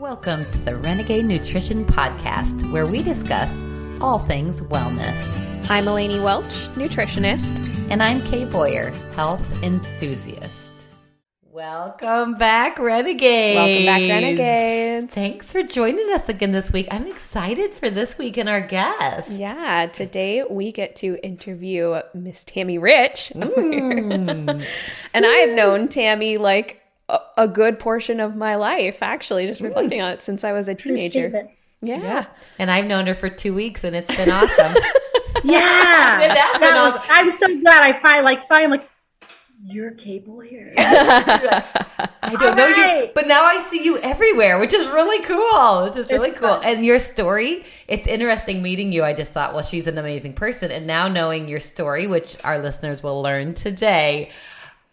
Welcome to the Renegade Nutrition Podcast, where we discuss all things wellness. I'm Eleni Welch, nutritionist. And I'm Kay Boyer, health enthusiast. Welcome back, Renegades. Welcome back, Renegades. Thanks for joining us again this week. I'm excited for this week and our guest. Yeah, today we get to interview Miss Tammy Rich. Mm. and I've known Tammy like a, a good portion of my life, actually, just reflecting on it since I was a teenager. Yeah. yeah. And I've known her for two weeks and it's been awesome. Yeah. It has been awesome. I'm so glad I finally like saw him like you're cable here. I don't know you, but now I see you everywhere, which is really cool. Which is really It's cool. fun. And your story, it's interesting meeting you. I just thought, well, she's an amazing person. And now knowing your story, which our listeners will learn today,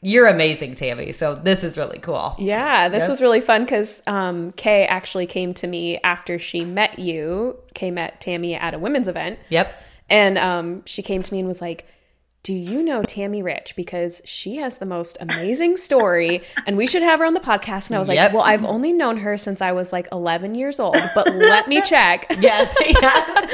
you're amazing, Tammy. So this is really cool. Yeah, this Yep. was really fun because um, Kay actually came to me after she met you. Kay met Tammy at a women's event. Yep. And um, she came to me and was like, Do you know Tammy Rich? Because she has the most amazing story and we should have her on the podcast. And I was like, Well, I've only known her since I was like 11 years old, but let me check. Yes. yeah.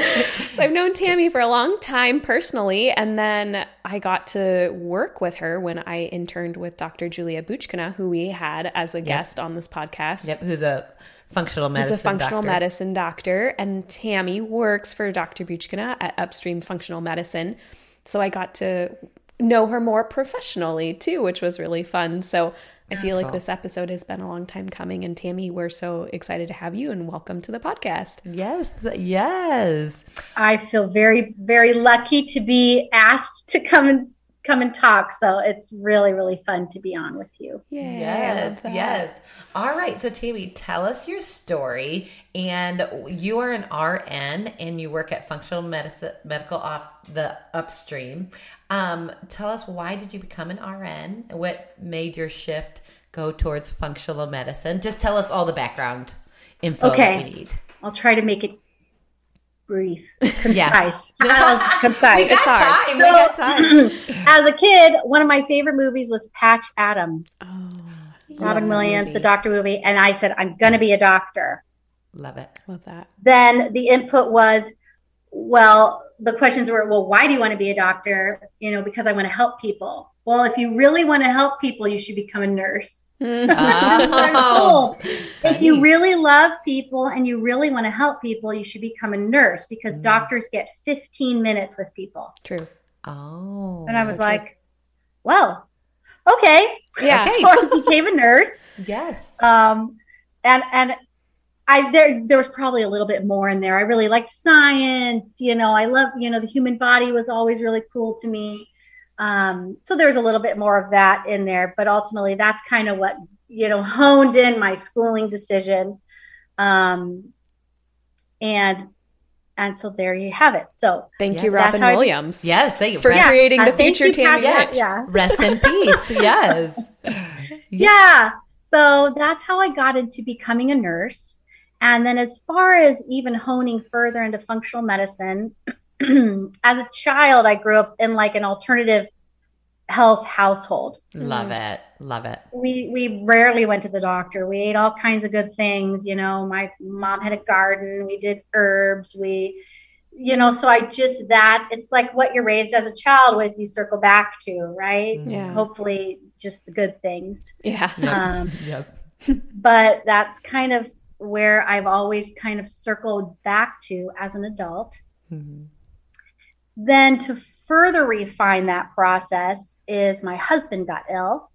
So I've known Tammy for a long time personally. And then I got to work with her when I interned with Dr. Julia Buchkina, who we had as a guest on this podcast. Yep. Who's a functional Who's medicine a functional doctor. medicine doctor, and Tammy works for Dr. Buchkina at Upstream Functional Medicine. So I got to know her more professionally too, which was really fun. So I feel like this episode has been a long time coming. And Tammy, we're so excited to have you and welcome to the podcast. Yes. Yes. I feel very, very lucky to be asked to come and come and talk. So it's really, really fun to be on with you. Yeah. Yes, yes. All right. So, Tammy, tell us your story. And you are an RN and you work at Functional Medicine, Medical off the upstream. Um, tell us why did you become an RN? What made your shift go towards functional medicine? Just tell us all the background info that Okay. we need. I'll try to make it brief, Yeah. concise. As concise. We got hard. time. We got time. As a kid, one of my favorite movies was Patch Adams, Oh, Robin Williams, movie. the doctor movie, and I said I'm going to be a doctor. Love it. Love that. then the input was well the questions were well why do you want to be a doctor you know because i want to help people well if you really want to help people you should become a nurse Oh, if you really love people and you really want to help people you should become a nurse because Mm. doctors get 15 minutes with people True. Oh. and i so was true. like well okay Yeah. Okay. so i became a nurse Yes. um, and and I there there was probably a little bit more in there. I really liked science. You know, I love you know the human body was always really cool to me. Um, so there's a little bit more of that in there, but ultimately that's kind of what you know honed in my schooling decision. Um, and and so there you have it. So Thank Yeah, you, Robin how I- Williams. Yes. Thank you. For Rest, creating uh, the future you, Tammy Pat. Rich. Yeah. rest in peace. Yes. yeah so that's how i got into becoming a nurse and then as far as even honing further into functional medicine as a child i grew up in like an alternative health household Love it. Love it. we we rarely went to the doctor we ate all kinds of good things you know my mom had a garden we did herbs we you know so i just that it's like what you're raised as a child with you circle back to right Yeah. hopefully just the good things Yeah. Yep. Um, yep. but that's kind of where I've always kind of circled back to as an adult. Mhm. Then to further refine that process is my husband got ill.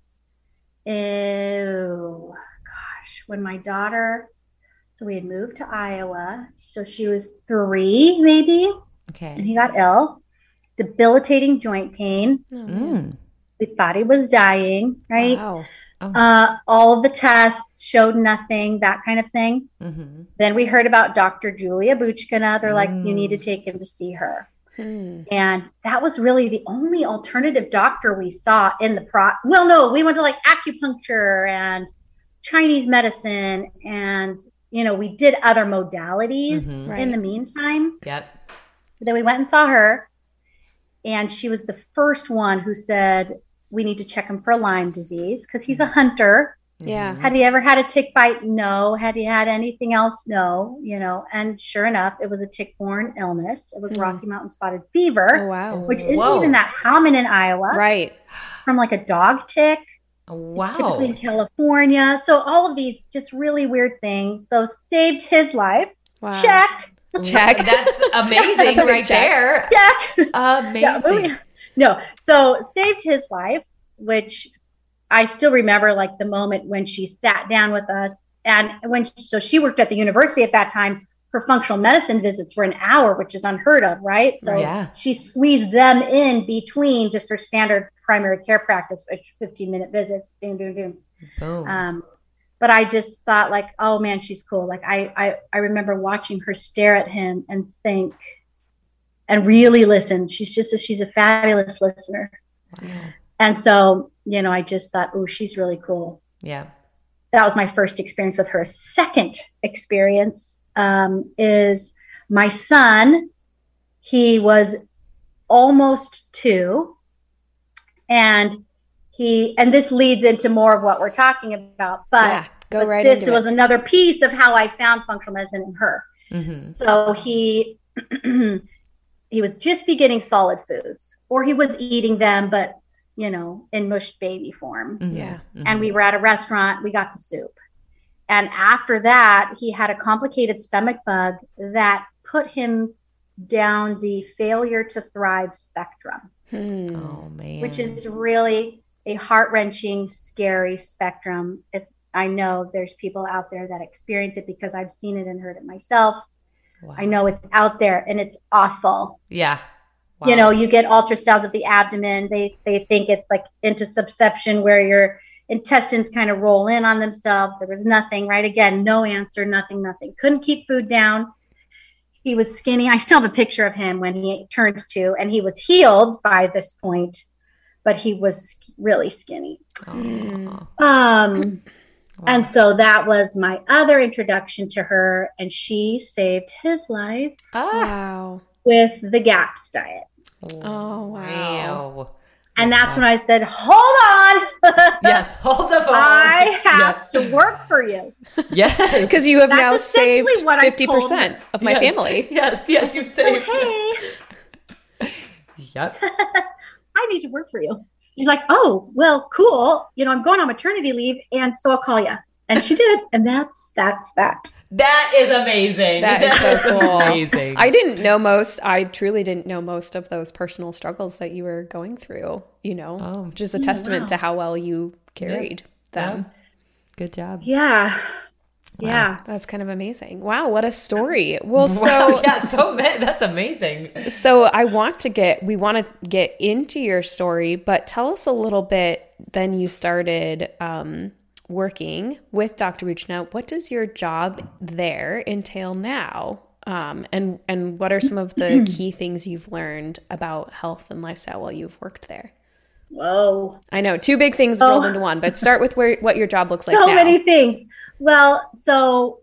Ew, gosh, when my daughter, so we had moved to Iowa, so she was three maybe, Okay. and he got ill, debilitating joint pain. Oh, man. Mm. We thought he was dying, right? Wow. Uh, all of the tests showed nothing, that kind of thing. hmm Then we heard about Dr. Julia Buchkina. They're like, you Mm. need to take him to see her. Hmm. And that was really the only alternative doctor we saw in the pro. Well, no, we went to like acupuncture and Chinese medicine, and you know, we did other modalities Mhm. Right. in the meantime. Yep. Then we went and saw her, and she was the first one who said we need to check him for Lyme disease because he's a hunter Yeah. Had he ever had a tick bite? No. Had he had anything else? No. You know, and sure enough, it was a tick-borne illness. It was Hmm. Rocky Mountain spotted fever, Oh, wow. which isn't Whoa. even that common in Iowa. Right. From like a dog tick, Wow. typically in California. So all of these just really weird things. So saved his life. Wow. Check. Check. That's amazing That's right check. there. Check. Amazing. Yeah, moving- no, so saved his life, which I still remember like the moment when she sat down with us. And when so she worked at the university at that time, her functional medicine visits were an hour, which is unheard of, right? So Yeah. she squeezed them in between just her standard primary care practice, which 15 minute visits, doom, doom, doom. Boom. Um, but I just thought like, oh man, she's cool. Like I, I, I remember watching her stare at him and think and really listen. She's just a, she's a fabulous listener. And so, you know, I just thought, oh, she's really cool. yeah. That was my first experience with her. Second experience um, is my son. He was almost two, and he and this leads into more of what we're talking about. But yeah. Go but right this into was it. another piece of how I found functional medicine in her. Mm-hmm. So he he was just beginning solid foods, or he was eating them, but you know, in mushed baby form. Yeah. And we were at a restaurant. We got the soup, and after that, he had a complicated stomach bug that put him down the failure to thrive spectrum Hmm. Oh man. which is really a heart wrenching, scary spectrum. If I know there's people out there that experience it because I've seen it and heard it myself. Wow. I know it's out there and it's awful. Yeah. You know, you get ultrasounds of the abdomen. They they think it's like intussusception where your intestines kind of roll in on themselves. There was nothing, right? Again, no answer, nothing, nothing. Couldn't keep food down. He was skinny. I still have a picture of him when he turned two, and he was healed by this point, but he was really skinny. Aw. Um, Wow. and so that was my other introduction to her, and she saved his life Ah. Wow. With the GAPS diet. Oh, wow. Wow. And that's when I said, "Hold on, Yes. Hold the phone. I have to work for you." Yes. Because you have That's now saved what I fifty told percent her. of my Yes. family. Yes. Yes. You've So saved. hey, Yep. I need to work for you. She's like, "Oh, well, cool. You know, I'm going on maternity leave, and so I'll call you." And she did, and that's that's that. That is amazing. That is so cool. amazing. I didn't know most. I truly didn't know most of those personal struggles that you were going through. You know, Oh. which is a testament wow. to how well you carried them. Good job. Yeah, yeah. That's kind of amazing. Wow, what a story. Well, so wow, yeah, so ma- that's amazing. so I want to get we want to get into your story, but tell us a little bit. Then you started um, working with Dr. Buchkina. What does your job there entail now? Um, and and what are some of the key things you've learned about health and lifestyle while you've worked there? Whoa. I know two big things Oh. rolled into one, but start with where what your job looks like so now. many things. Well, so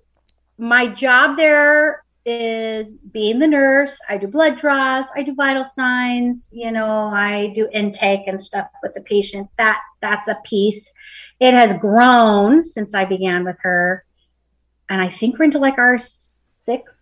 my job there is being the nurse. I do blood draws, I do vital signs, you know, I do intake and stuff with the patients. That that's a piece. It has grown since I began with her. And I think we're into like our sixth,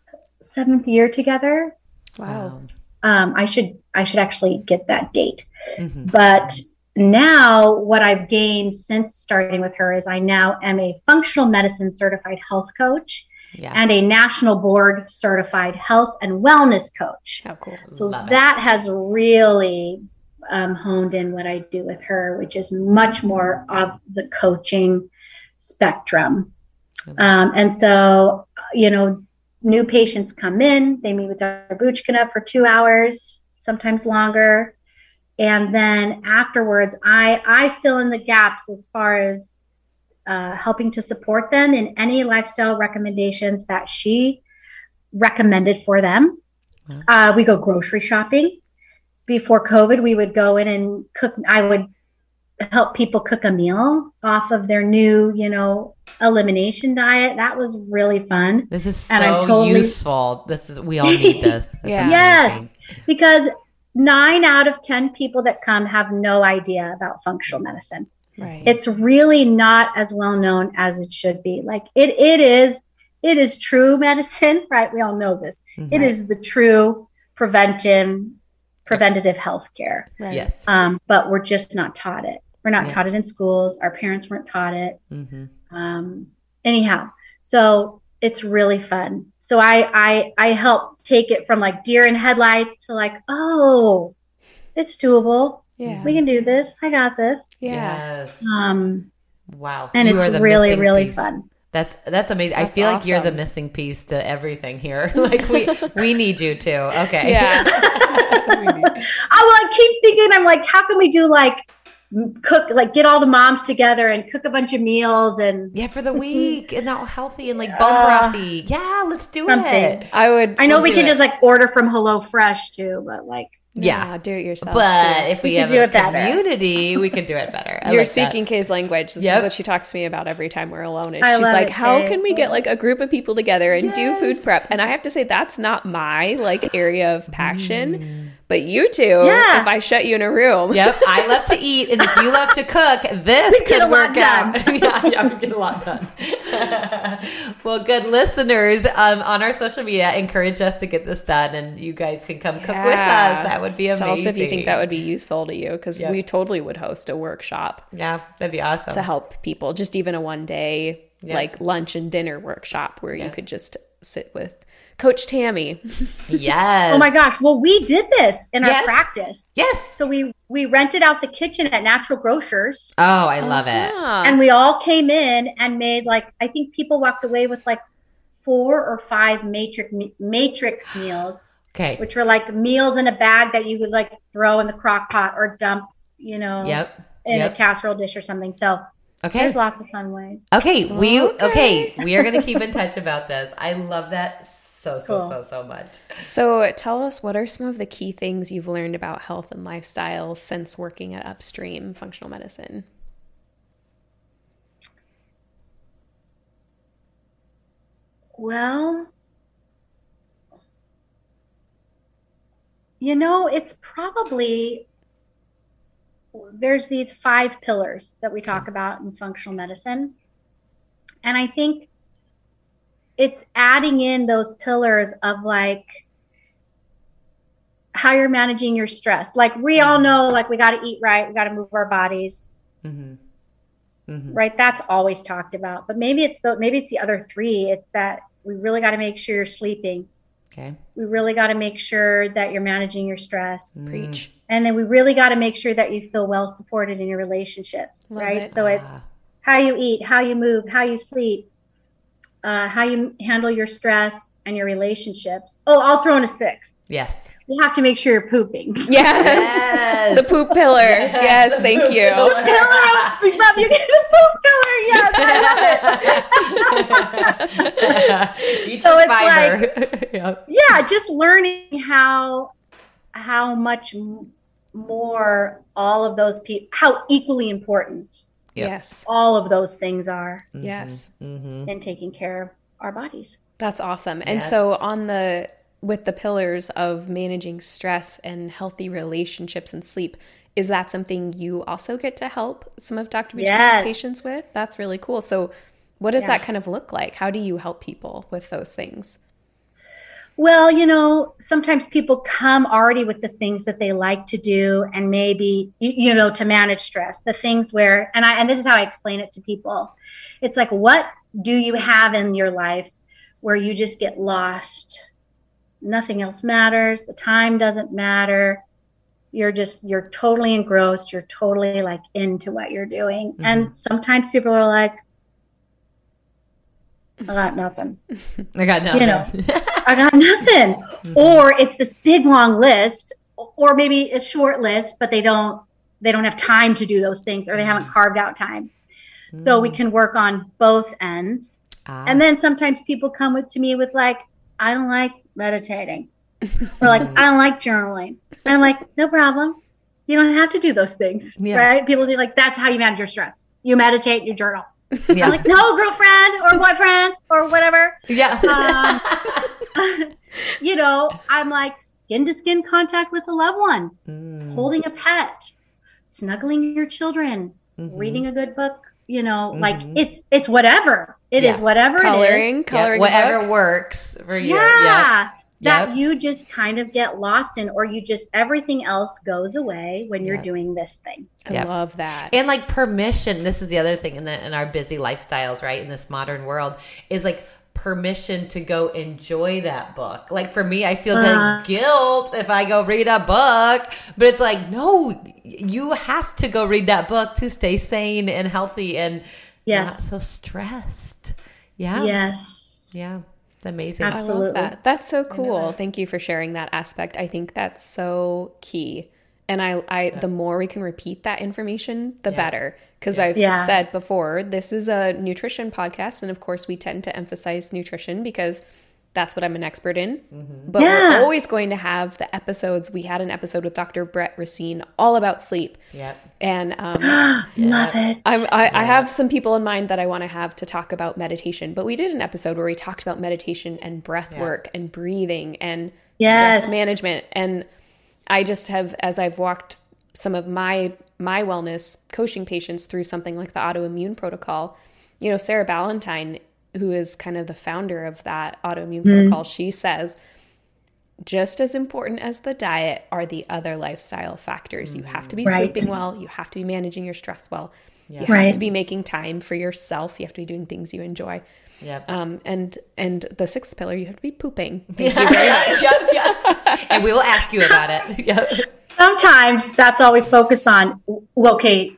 seventh year together. wow. Um, I should I should actually get that date. Mhm. But now, what I've gained since starting with her is I now am a functional medicine certified health coach Yeah. and a national board certified health and wellness coach. How cool. So Love it. that has really um, honed in what I do with her, which is much more of the coaching spectrum. Um, and so, you know, new patients come in, they meet with Dr. Buchkina for two hours, sometimes longer. And then afterwards, I, I fill in the gaps as far as uh, helping to support them in any lifestyle recommendations that she recommended for them. Uh, we go grocery shopping. Before COVID, we would go in and cook. I would help people cook a meal off of their new, you know, elimination diet. That was really fun This is so I'm totally- useful. This is we all need this. Yeah. Yes. because nine out of 10 people that come have no idea about functional medicine. Right. It's really not as well known as it should be. Like it, it is, it is true medicine, right? We all know this. Mhm. It is the true preventive, preventative health care. right. Yes. Um, but we're just not taught it. We're not Yeah. taught it in schools. Our parents weren't taught it. hmm Um, anyhow, so it's really fun. So I, I, I help take it from like deer in headlights to like, oh, it's doable. Yeah. We can do this. I got this. Yeah. Yes. Um, Wow. and You are it's the really, really piece. fun. That's that's amazing. I That's feel like you're the missing piece to everything here. like we we need you too. Okay. Yeah. I will like, keep thinking, I'm like, how can we do like cook, like get all the moms together and cook a bunch of meals and Yeah, for the week and all healthy and like bone Uh, brothy. Yeah, let's do something. it. I would. I know We'll we can it. just like order from Hello Fresh too, but like, Yeah. do it yourself. But too. if we, We have could do a it better. community, we can do it better. I You're like that. speaking Kay's language. This Yep. is what she talks to me about every time we're alone. Is I she's like, it, "How Kay. can we get like a group of people together and do food prep?" And I have to say that's not my like area of passion. Mm. But you two, Yeah. if I shut you in a room, Yep, I love to eat, and if you love to cook, this We get could a lot work out. yeah, yeah, we get a lot done. well, good listeners um, on our social media encourage us to get this done, and you guys can come cook with us. That would be amazing. tell us if you think that would be useful to you because Yep. we totally would host a workshop Yeah, that'd be awesome. to help people. Just even a one day Yeah. like lunch and dinner workshop where Yeah. you could just sit with Coach Tammy. yes. oh my gosh, well, we did this in Yes. our practice. Yes. So we, we rented out the kitchen at Natural Grocers. Oh, I love it. Uh-huh. and we all came in and made like I think people walked away with like four or five matrix matrix meals, Okay. which were like meals in a bag that you would like throw in the crock pot or dump, you know, Yep. in Yep. a casserole dish or something. So Okay. there's lots of fun ways. Okay, we Okay. okay. We are going to keep in touch about this. I love that so so Cool. so so much. So tell us what are some of the key things you've learned about health and lifestyle since working at Upstream Functional Medicine? Well, you know, it's probably there's these five pillars that we talk about in functional medicine. And I think it's adding in those pillars of like how you're managing your stress. Like we all know, like we got to eat right, we got to move our bodies, Mm-hmm. Mm-hmm. right? That's always talked about. But maybe it's the maybe it's the other three. It's that we really got to make sure you're sleeping. Okay. We really got to make sure that you're managing your stress. Mm. Preach. And then we really got to make sure that you feel well supported in your relationships, Love right? it. So it's Ah, how you eat, how you move, how you sleep, uh, how you handle your stress and your relationships. Oh, I'll throw in a six. yes. You have to make sure you're pooping. Yes. Yes. The poop pillar. Yes, thank you. Pillar, you. we love you. The poop pillar. Yes, I love it. Eat So it's fiber. Yep. yeah just learning how how much more all of those people how equally important Yep. Yes. all of those things are Yes. Mm-hmm. in taking care of our bodies That's awesome. And Yes. so on the with the pillars of managing stress and healthy relationships and sleep, is that something you also get to help some of Dr. Buchkina's Yes. patients with? That's really cool. So what does Yeah. that kind of look like? How do you help people with those things? well you know sometimes people come already with the things that they like to do and maybe you, you know to manage stress the things where and i and this is how i explain it to people it's like what do you have in your life where you just get lost nothing else matters the time doesn't matter you're just you're totally engrossed you're totally like into what you're doing mm-hmm. and sometimes people are like i got nothing I got nothing. You know. I got nothing. Or it's this big long list, or maybe a short list, but they don't they don't have time to do those things, or they haven't carved out time. So we can work on both ends. Ah. And then sometimes people come with to me with like, I don't like meditating, or like I don't like journaling. And I'm like, no problem. You don't have to do those things, Yeah. right? People be like, that's how you manage your stress. You meditate, you journal. yeah. I'm like, no, girlfriend or boyfriend or whatever yeah. um, you know, I'm like skin to skin contact with a loved one, Mm. holding a pet, snuggling your children, Mhm. reading a good book. You know, like Mhm. it's it's whatever it is, Yeah. whatever it Coloring, Yep, coloring, whatever book. works for you. Yeah. Yep. That you just kind of get lost in, or you just everything else goes away when you're Yep. doing this thing. I Yep. love that. and like permission this is the other thing in the in our busy lifestyles right in this modern world is like permission to go enjoy that book like for me i feel Uh. like guilt if i go read a book but it's like no you have to go read that book to stay sane and healthy and Yes. not so stressed yeah Yes. yeah it's amazing I love that. That's so cool. that. Thank you for sharing that aspect. I think that's so key. And I, I the more we can repeat that information, the Yeah. better. Because I've Yeah. said before, this is a nutrition podcast, and of course, we tend to emphasize nutrition because that's what I'm an expert in. But Yeah. we're always going to have the episodes. We had an episode with Dr. Brett Racine all about sleep, yep and um, Love it. I'm, I, I have some people in mind that I want to have to talk about meditation, but we did an episode where we talked about meditation and breath Yeah. work and breathing and Yes. stress management. And I just have, as I've walked some of my my wellness coaching patients through something like the autoimmune protocol, you know, Sarah Ballantyne, who is kind of the founder of that autoimmune protocol, she says just as important as the diet are the other lifestyle factors. You have to be Right. sleeping well, you have to be managing your stress well. You have Right. to be making time for yourself. You have to be doing things you enjoy. yep Um, and and the sixth pillar, you have to be pooping. Thank you very much. Yep, yep. And we will ask you about it. Yep. Sometimes that's all we focus on. Well, okay,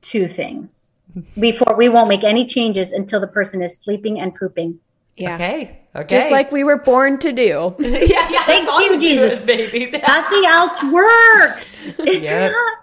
two things. Before we won't make any changes until the person is sleeping and pooping. Yeah. Okay. Okay. Just like we were born to do. yeah, yeah. Thank you, Jesus. with babies. Nothing else works. It's Yep. not-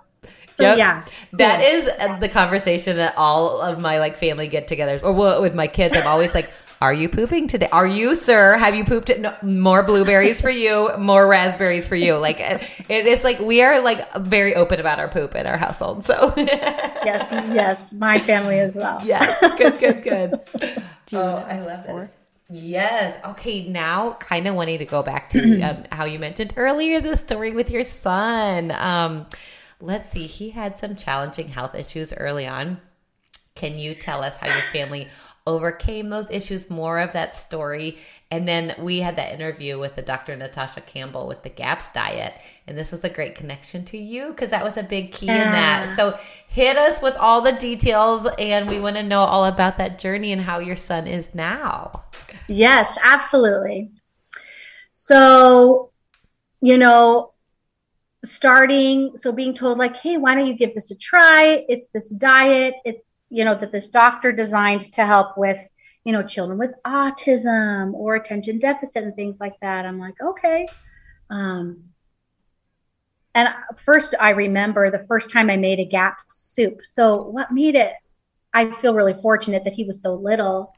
Yep. yeah, That cool. is the conversation at all of my like family get-togethers, or with my kids. I'm always like, "Are you pooping today? Are you, sir? Have you pooped? No, more blueberries for you, more raspberries for you." Like it, it's like we are like very open about our poop in our household. So yes, yes, my family as well. yes, good, good, good. Do you Oh, I love more? this. Yes. Okay. Now, kind of wanting to go back to um, how you mentioned earlier the story with your son. Um, let's see. He had some challenging health issues early on. Can you tell us how your family overcame those issues? More of that story. And then we had that interview with the Dr. Natasha Campbell with the GAPS diet. And this was a great connection to you because that was a big key in that. So hit us with all the details and we want to know all about that journey and how your son is now. Yes, absolutely. So, you know, starting, so being told, like, hey, why don't you give this a try? It's this diet, it's, you know, that this doctor designed to help with, you know, children with autism or attention deficit and things like that. I'm like, okay. Um, and first, I remember the first time I made a GAP soup. So, what made it? I feel really fortunate that he was so little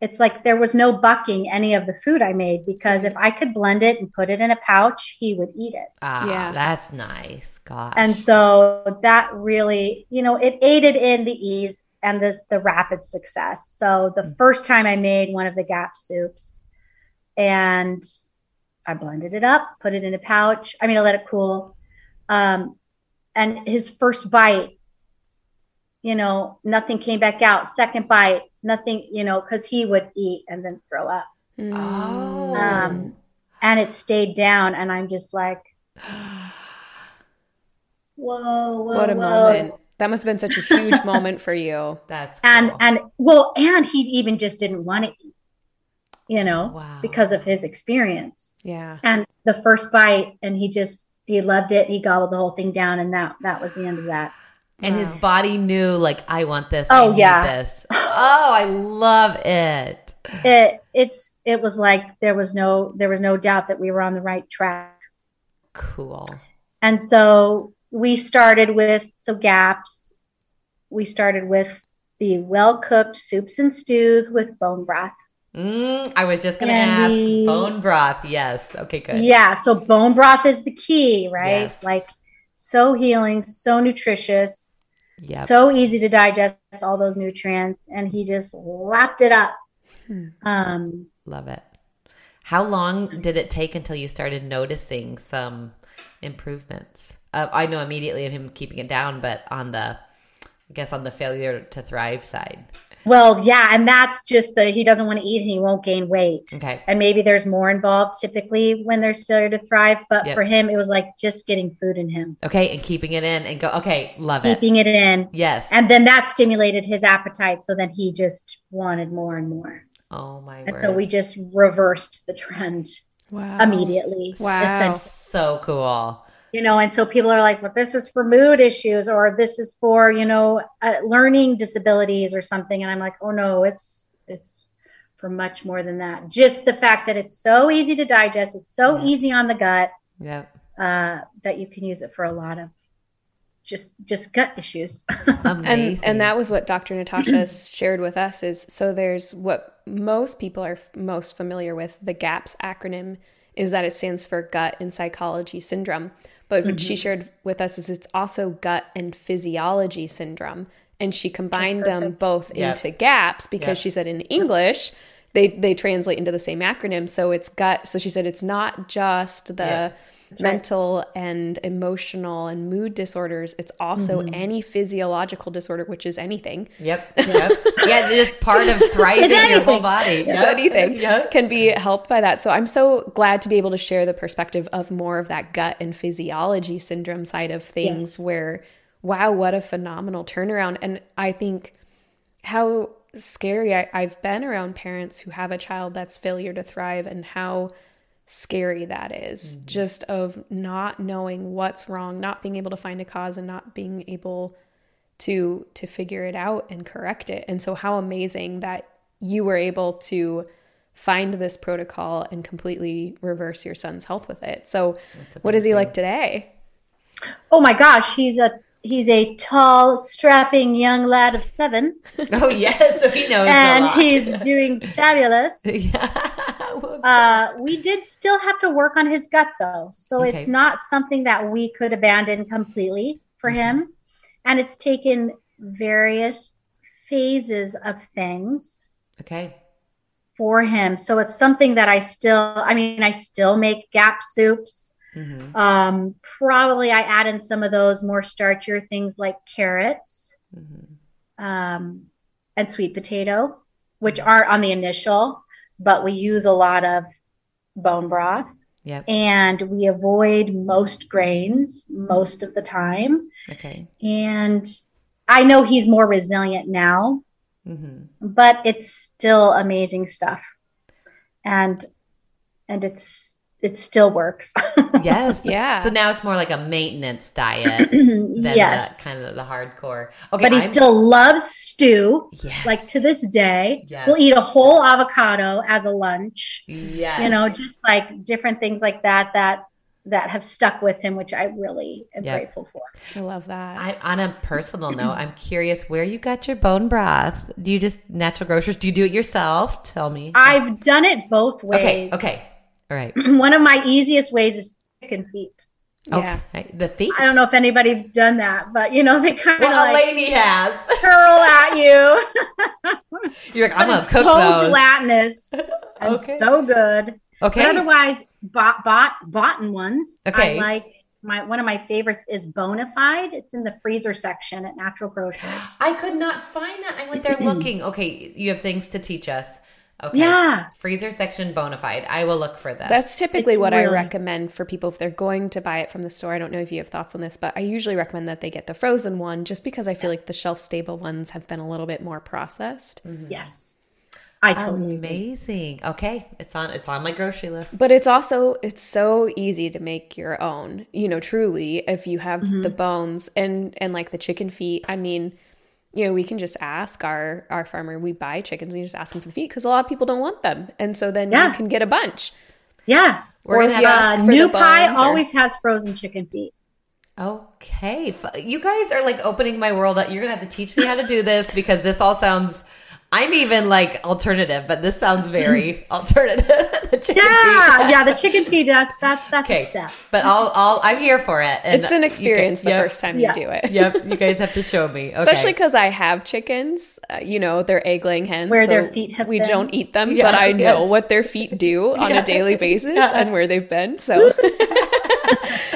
it's like there was no bucking any of the food I made because if I could blend it and put it in a pouch, he would eat it. Ah, Yeah. that's nice. God. And so that really, you know, it aided in the ease and the, the rapid success. So the first time I made one of the Gap soups and I blended it up, put it in a pouch. I mean, I let it cool. Um, and his first bite, you know, nothing came back out. Second bite, nothing, you know, because he would eat and then throw up. oh. Um, and it stayed down. And I'm just like, whoa, whoa, What a whoa. moment. That must have been such a huge moment for you. that's And cool. and well, and he even just didn't want to eat, you know, wow. because of his experience. Yeah. And the first bite, and he just he loved it. He gobbled the whole thing down, and that that was the end of that. and his body knew like I want this. Oh, I need yeah. this. Oh, I love it. It it's it was like there was no there was no doubt that we were on the right track. Cool. And so we started with so gaps. We started with the well cooked soups and stews with bone broth. Mm, I was just gonna ask the- bone broth. Yes. Okay. Good. Yeah, so bone broth is the key, right? Yes. Like so healing, so nutritious, Yep. so easy to digest all those nutrients, and he just lapped it up. Hmm. Um, Love it. How long did it take until you started noticing some improvements? Uh, I know immediately of him keeping it down, but on the I guess on the failure to thrive side. Well, yeah, and that's just the he doesn't want to eat and he won't gain weight. Okay. And maybe there's more involved typically when there's failure to thrive, but Yep. for him it was like just getting food in him, Okay, and keeping it in and go. Okay, love it. keeping it in. Yes. And then that stimulated his appetite so then he just wanted more and more. oh my And word. so we just reversed the trend Wow. immediately. Wow. So cool. You know and so people are like well this is for mood issues or this is for you know uh, learning disabilities or something and i'm like oh no it's it's for much more than that just the fact that it's so easy to digest it's so Yeah. easy on the gut Yep. uh, that you can use it for a lot of just just gut issues and Amazing. and that was what Dr. Natasha shared with us is so there's what most people are f- most familiar with the GAPS acronym is that it stands for gut and psychology syndrome but what she mm-hmm. shared with us is it's also gut and physiology syndrome and she combined them both Yep. into GAPS because Yep. she said in English they they translate into the same acronym so it's gut so she said it's not just the Yeah. Right. mental and emotional and mood disorders it's also Mm-hmm. any physiological disorder which is anything Yep. Yep. yeah, it's just part of thriving your whole body. Yep. anything Yep. can be helped by that so i'm so glad to be able to share the perspective of more of that gut and physiology syndrome side of things where wow what a phenomenal turnaround and i think how scary I, i've been around parents who have a child that's failure to thrive and how scary that is, mm-hmm. just of not knowing what's wrong not being able to find a cause and not being able to to figure it out and correct it. And so how amazing that you were able to find this protocol and completely reverse your son's health with it. So what is he like today? Oh my gosh he's a he's a tall strapping young lad of seven. Oh yes, so he knows a and lot. he's doing fabulous. Yeah. Uh, we did still have to work on his gut though, so Okay. it's not something that we could abandon completely for Mm-hmm. him. And it's taken various phases of things okay. for him. So it's something that I still, I mean, I still make gap soups. hmm Um, probably I add in some of those more starchier things like carrots mm-hmm. um, and sweet potato, which are on the initial, but we use a lot of bone broth. Yep. and we avoid most grains most of the time. Okay. And I know he's more resilient now, hmm but it's still amazing stuff. And and it's it still works. Yes. Yeah. So now it's more like a maintenance diet than yes. the kind of the hardcore. Okay. but he I'm- still loves stew. yes. Like to this day, Yes. we'll eat a whole avocado as a lunch. yes. You know, just like different things like that that that have stuck with him, which I really am Yep. grateful for. i love that I, on a personal note, I'm curious where you got your bone broth. Do you just natural grocers? Do you do it yourself? Tell me. I've done it both ways. okay. Okay. All right. One of my easiest ways is chicken feet. yeah Okay. The feet. I don't know if anybody's done that, but you know, they kind of Well, like Elaine has. curl at you. You're like, I'm But gonna cook so those. gelatinous and Okay. so good. Okay. But otherwise, bought bought bought ones. Okay. I like my one of my favorites is Bonafide. It's in the freezer section at Natural Grocers. I could not find that. I went there looking. Okay, you have things to teach us. Okay. Yeah. Freezer section Bonafide. I will look for that. That's typically It's what I recommend for people if they're going to buy it from the store. I don't know if you have thoughts on this, but I usually recommend that they get the frozen one just because I feel like the shelf stable ones have been a little bit more processed. Yes. I totally agree. amazing. Okay, it's on. It's on my grocery list. But it's also it's so easy to make your own. You know, truly, if you have Mm-hmm. the bones and and like the chicken feet. I mean, you know, we can just ask our our farmer. We buy chickens. We just ask them for the feet because a lot of people don't want them, and so then Yeah. you can get a bunch. Yeah. We're Or gonna if you ask Uh, for New Pi bones or- always has frozen chicken feet. Okay, you guys are like opening my world up. You're gonna have to teach me how to do this because this all sounds I'm even like alternative, but this sounds very alternative. the Yeah, feet. yeah, the chicken feet. That's that's that's Okay, a step. but I'll, I'll, I'm here for it. And It's an experience can- the yep, first time Yeah. you do it. Yep, you guys have to show me. Okay. Especially because I have chickens, uh, you know, they're egg laying hens. Where so their feet have We been. don't eat them, Yeah, but I know yes. what their feet do on Yeah. a daily basis Yeah. and where they've been. So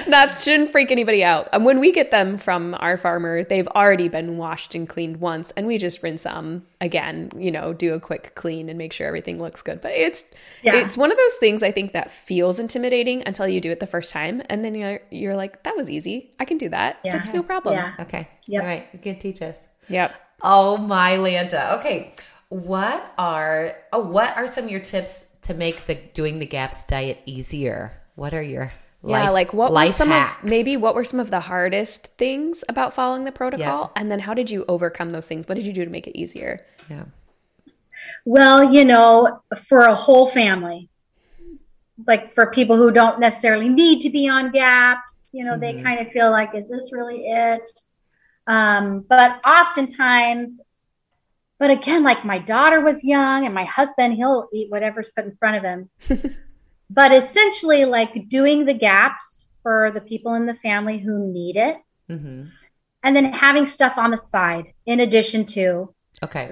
that shouldn't freak anybody out. And when we get them from our farmer, they've already been washed and cleaned once, and we just rinse them again, you know, do a quick clean and make sure everything looks good. But it's Yeah. it's one of those things I think that feels intimidating until you do it the first time, and then you're you're like, that was easy. I can do that. Yeah. That's no problem. Yeah. okay. Yep. All right. You can teach us. Yep. Oh my Lanta. Okay. What are oh, what are some of your tips to make the doing the gaps diet easier? What are your Yeah, life- like what were some hacks? of maybe what were some of the hardest things about following the protocol, and then how did you overcome those things? What did you do to make it easier? Yeah. Well, you know, for a whole family, like for people who don't necessarily need to be on gaps, you know, they Mhm. kind of feel like, is this really it? Um, but oftentimes, but again, like my daughter was young and my husband, he'll eat whatever's put in front of him. but essentially, like doing the gaps for the people in the family who need it, Mm-hmm. and then having stuff on the side in addition to Okay.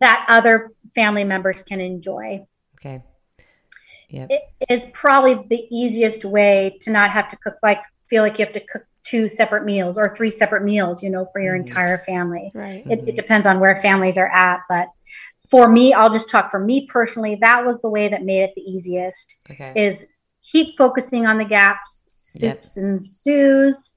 that other family members can enjoy. Okay. Yep. it is probably the easiest way to not have to cook like feel like you have to cook two separate meals or three separate meals you know for your Mhm. entire family Right. it, Mhm. it depends on where families are at but for me i'll just talk for me personally that was the way that made it the easiest Okay. is keep focusing on the gaps Yep. and stews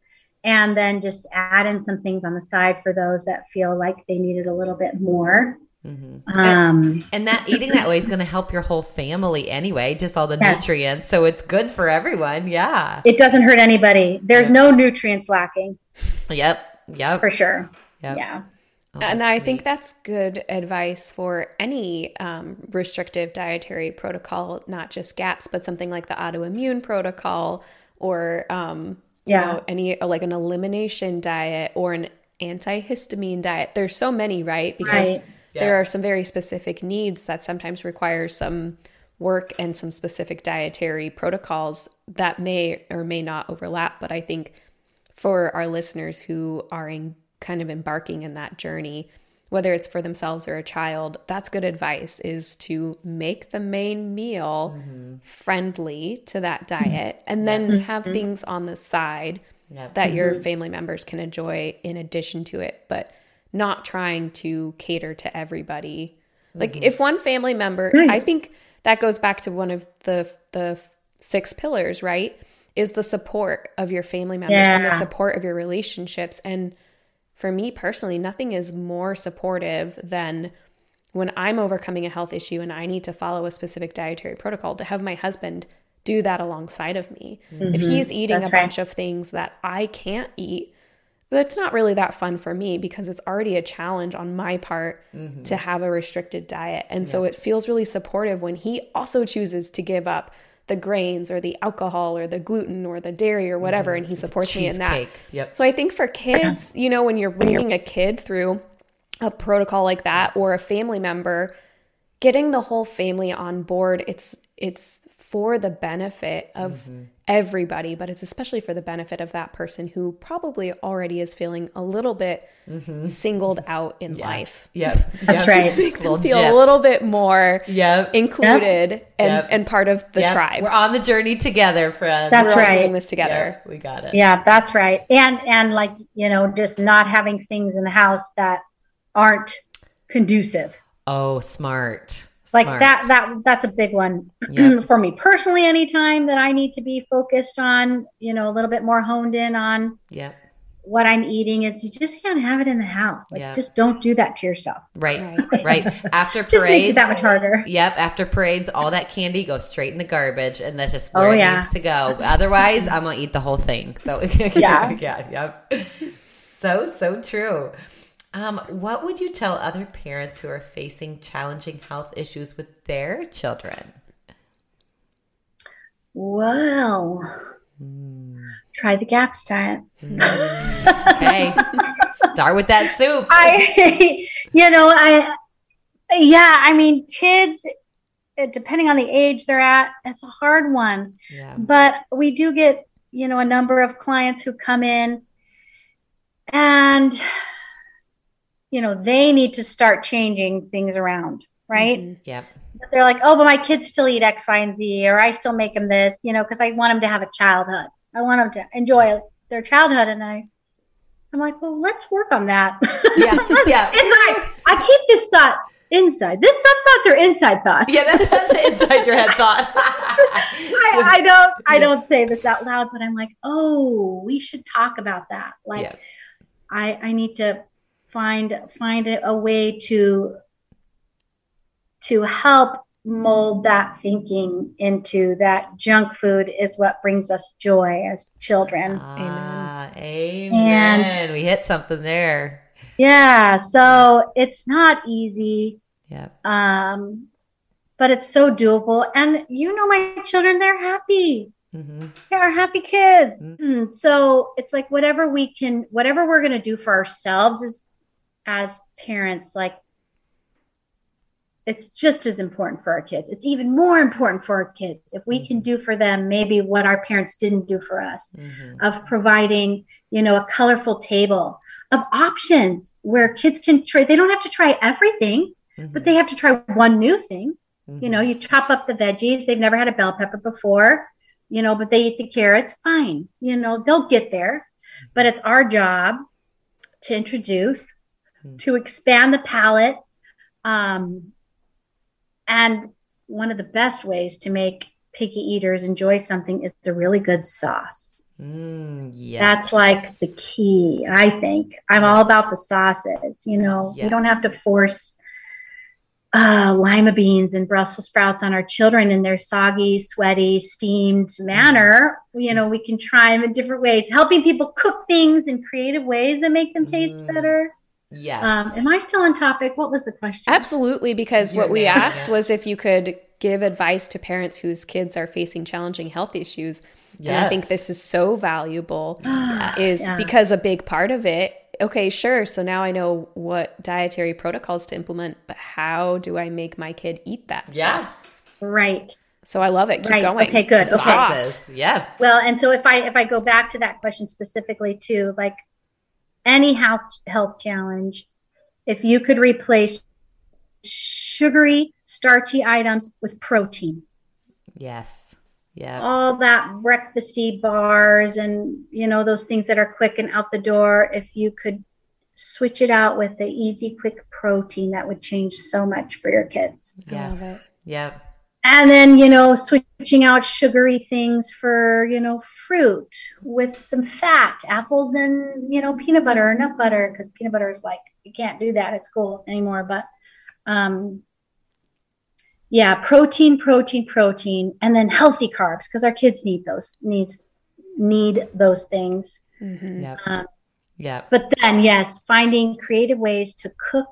and then just add in some things on the side for those that feel like they needed a little bit more Mm-hmm. um, And that eating that way is going to help your whole family anyway, just all the Yes. nutrients. So it's good for everyone. Yeah. it doesn't hurt anybody there's Yeah. no nutrients lacking Yep. Yep. for sure Yep. yeah Oh, and that's I think that's good advice for any um, restrictive dietary protocol, not just GAPS, but something like the autoimmune protocol or, um, you Yeah. know, any like an elimination diet or an antihistamine diet. There's so many, right? Because Right. there Yeah. are some very specific needs that sometimes require some work and some specific dietary protocols that may or may not overlap. But I think for our listeners who are in kind of embarking in that journey, whether it's for themselves or a child, that's good advice is to make the main meal friendly to that diet and then have mm-hmm. things on the side Yep. that your mm-hmm. family members can enjoy in addition to it, but not trying to cater to everybody. Like mm-hmm. if one family member, Right. I think that goes back to one of the the six pillars, right? Is the support of your family members and the support of your relationships. And for me personally, nothing is more supportive than when I'm overcoming a health issue and I need to follow a specific dietary protocol to have my husband do that alongside of me. If he's eating Mm-hmm. That's a right. bunch of things that I can't eat, that's not really that fun for me because it's already a challenge on my part Mm-hmm. to have a restricted diet. And so it feels really supportive when he also chooses to give up the grains or the alcohol or the gluten or the dairy or whatever and he supports me in that. Yep. So I think for kids, you know, when you're when you're bringing a kid through a protocol like that or a family member, getting the whole family on board, it's it's for the benefit of Mm-hmm. Everybody, but it's especially for the benefit of that person who probably already is feeling a little bit mm-hmm. singled out in life. Yep. That's Yep. right. Make them Little feel gypped. a little bit more Yep. included and, Yep. and part of the Yep. tribe. We're on the journey together, friends. That's We're all right. doing this together. Yep, we got it. Yeah, that's right. And and like, you know, just not having things in the house that aren't conducive. Oh, smart. Like Smart. that that that's a big one Yep. for me personally anytime that I need to be focused on, you know, a little bit more honed in on yeah what I'm eating is you just can't have it in the house. Like Yeah. just don't do that to yourself. Right. Right. Right. After Just makes parades. it that much harder. Yep, after parades, all that candy goes straight in the garbage, and that's just Oh, where it yeah. needs to go. Otherwise, I'm gonna eat the whole thing. So Yeah. yeah, yep. So so true. Um, what would you tell other parents who are facing challenging health issues with their children? Well, Hmm. try the GAPS diet. Okay, start with that soup. I, you know, I, Yeah, I mean, kids, eh, depending on the age they're at, it's a hard one. Yeah. But we do get, you know, a number of clients who come in and, you know, they need to start changing things around, right? Mhm. Yep. But they're like, oh, but my kids still eat X, Y, and Z, or I still make them this, you know, because I want them to have a childhood. I want them to enjoy their childhood. And I, I'm like, well, let's work on that. Yeah, yeah. it's like, I keep this thought inside. This some thoughts are inside thoughts. Yeah, that's, that's an inside your head thought. I, I don't I don't say this out loud, but I'm like, oh, we should talk about that. Like Yeah. I I need to find find a, way to to help mold that thinking into that junk food is what brings us joy as children. Ah, amen. we hit something there. Yeah, so it's not easy. Yep. Um but it's so doable and you know my children they're happy. hmm They are happy kids. Mm. Mm, So it's like whatever we can, whatever we're going to do for ourselves as, as parents, like it's just as important for our kids. It's even more important for our kids if we can do for them maybe what our parents didn't do for us hmm of providing, you know, a colorful table of options where kids can try. They don't have to try everything, but they have to try one new thing. Mm-hmm. You know, you chop up the veggies. They've never had a bell pepper before, you know, but they eat the carrots. Fine. You know, they'll get there. But it's our job to introduce, Mhm. to expand the palate. Um, and one of the best ways to make picky eaters enjoy something is a really good sauce. Mm, yes. That's like the key, I think. I'm all about the sauces. You know, Yes. we don't have to force uh, lima beans and Brussels sprouts on our children in their soggy, sweaty, steamed manner. You know, we can try them in different ways, helping people cook things in creative ways that make them taste Mm. better. Yes. Um, am I still on topic? What was the question? Absolutely, because You're what we nailing asked it. was if you could give advice to parents whose kids are facing challenging health issues. And I think this is so valuable is yeah. because a big part of it, okay, sure, so now I know what dietary protocols to implement, but how do I make my kid eat that yeah. stuff? right. So I love it. Keep Right. going. Okay, good. Okay. sauce. Yeah. Well, and so if I if I go back to that question specifically too, like any health health challenge, if you could replace sugary, starchy items with protein, Yes. Yeah. all that breakfasty bars and you know those things that are quick and out the door, if you could switch it out with the easy, quick protein, that would change so much for your kids. I Yeah. love it. Yep. And then you know switching out sugary things for you know fruit with some fat apples and you know peanut butter or nut butter because peanut butter is like you can't do that at school anymore but um yeah protein protein protein and then healthy carbs because our kids need those needs need those things Mhm. Yep. um, Yep. but then yes finding creative ways to cook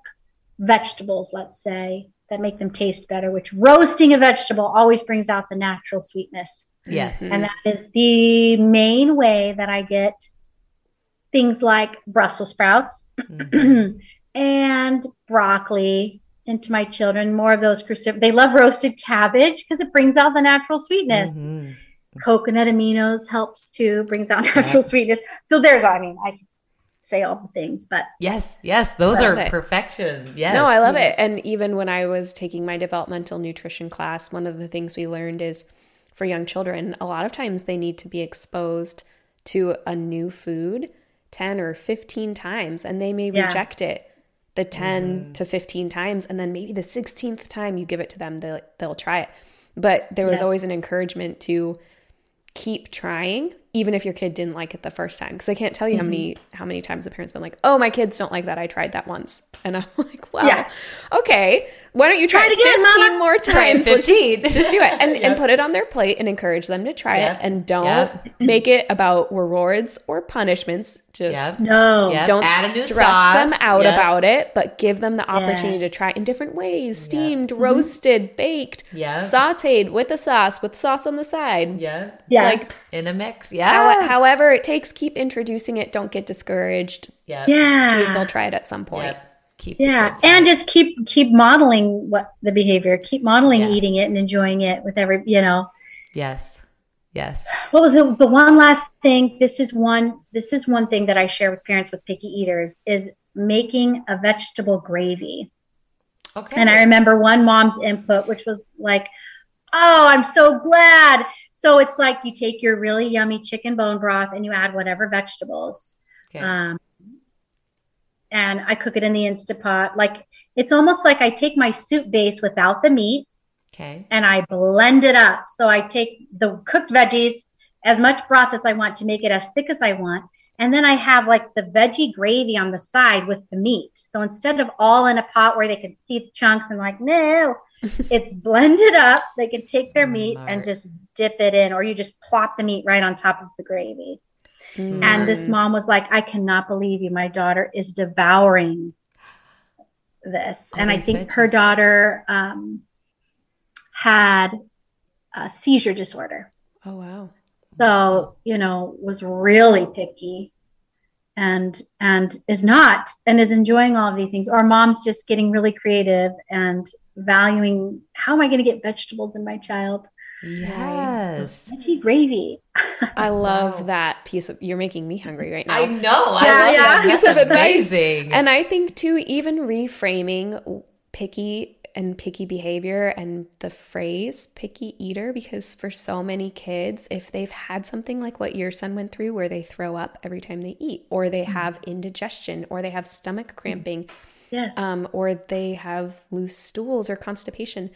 vegetables let's say that make them taste better which roasting a vegetable always brings out the natural sweetness Yes. Mhm. and that is the main way that i get things like brussels sprouts Mhm. and broccoli into my children more of those cruciferous they love roasted cabbage because it brings out the natural sweetness Mhm. coconut aminos helps too brings out natural sweetness so there's i mean i can say all the things but Yes. Yes. Those are it. perfection. Yes. No, I love it. And even when I was taking my developmental nutrition class, one of the things we learned is for young children, a lot of times they need to be exposed to a new food 10 or 15 times and they may Yeah. reject it the 10 mm-hmm. to 15 times and then maybe the 16th time you give it to them they'll, they'll try it but there was Yes. always an encouragement to keep trying even if your kid didn't like it the first time because i can't tell you how many Mm-hmm. how many times the parents been like oh my kids don't like that i tried that once and i'm like well Yeah. okay why don't you try, Try it again, 15 Mama. more times Let's 15. just, just do it and, Yep. and put it on their plate and encourage them to try Yep. it and don't Yep. make it about rewards or punishments just Yep. no Yep. don't Add stress sauce. them out Yep. about it, but give them the opportunity to try in different ways steamed, mm-hmm. roasted, baked, Yep. sauteed with the sauce, with sauce on the side. Yeah. yeah Like, In a mix. how- Yeah. however it takes, keep introducing it. Don't get discouraged. yeah. yeah See if they'll try it at some point. Yep. keep Yeah, and just keep keep modeling what the behavior. Keep modeling Yes. eating it and enjoying it with every. You know, yes, yes. what was it? The one last thing. This is one. This is one thing that I share with parents with picky eaters is making a vegetable gravy. Okay. And I remember one mom's input, which was like, "Oh, I'm so glad." So it's like you take your really yummy chicken bone broth and you add whatever vegetables. okay. Um, and I cook it in the Instant Instapot. Like it's almost like I take my soup base without the meat okay. and I blend it up. So I take the cooked veggies, as much broth as I want to make it as thick as I want. And then I have like the veggie gravy on the side with the meat. So instead of all in a pot where they can see the chunks and like, no, it's blended up. They can take their meat and just dip it in, or you just plop the meat right on top of the gravy. Mm. And this mom was like, I cannot believe you. My daughter is devouring this. All and I think her daughter um, had a seizure disorder. Oh wow. So, you know, was really picky and and is not and is enjoying all of these things. Or mom's just getting really creative and valuing how am I going to get vegetables in my child? Yes. Veggie gravy. I love Wow. that piece of you're making me hungry right now. I know. I Yeah, love yeah. that. Piece That's of advice. amazing. And I think too, even reframing picky and picky behavior and the phrase picky eater, because for so many kids, if they've had something like what your son went through, where they throw up every time they eat, or they have indigestion, or they have stomach cramping, Yes. um, or they have loose stools or constipation,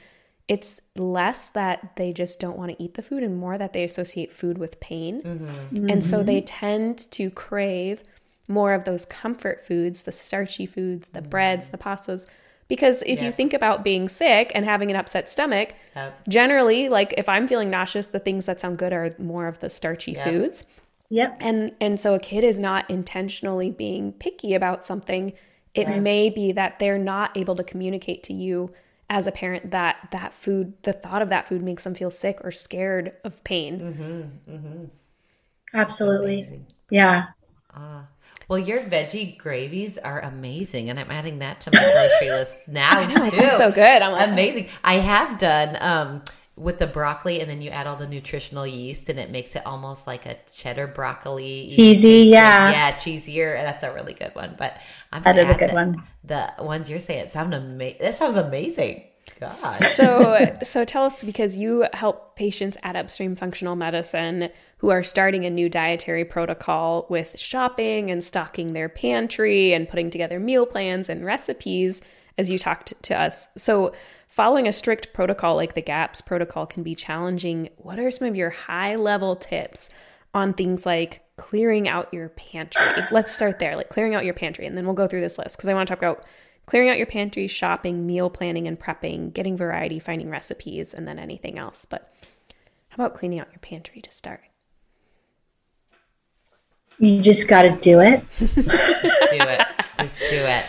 it's less that they just don't want to eat the food and more that they associate food with pain. Mm-hmm. And so they tend to crave more of those comfort foods, the starchy foods, the breads, the pastas. Because if Yeah. you think about being sick and having an upset stomach, Yep. generally, like if I'm feeling nauseous, the things that sound good are more of the starchy Yeah. foods. Yep. And and so a kid is not intentionally being picky about something. It may be that they're not able to communicate to you as a parent that that food, the thought of that food makes them feel sick or scared of pain. Absolutely. Yeah. Ah. Well, your veggie gravies are amazing, and I'm adding that to my grocery list now. I know it sounds so good. I'm like, amazing. I have done um, with the broccoli, and then you add all the nutritional yeast, and it makes it almost like a cheddar broccoli. Cheesy, yeah. yeah, cheesier. That's a really good one. But I'm That is a good the, one. The ones you're saying sound amazing. That sounds amazing. God. so so tell us because you help patients at upstream functional medicine who are starting a new dietary protocol with shopping and stocking their pantry and putting together meal plans and recipes as you talked to us. So following a strict protocol like the gaps protocol can be challenging. What are some of your high level tips on things like clearing out your pantry? Let's start there like clearing out your pantry and then we'll go through this list because i want to talk about clearing out your pantry, shopping, meal planning and prepping, getting variety, finding recipes, and then anything else. But how about cleaning out your pantry to start? You just got to do it. Just do it. Just do it.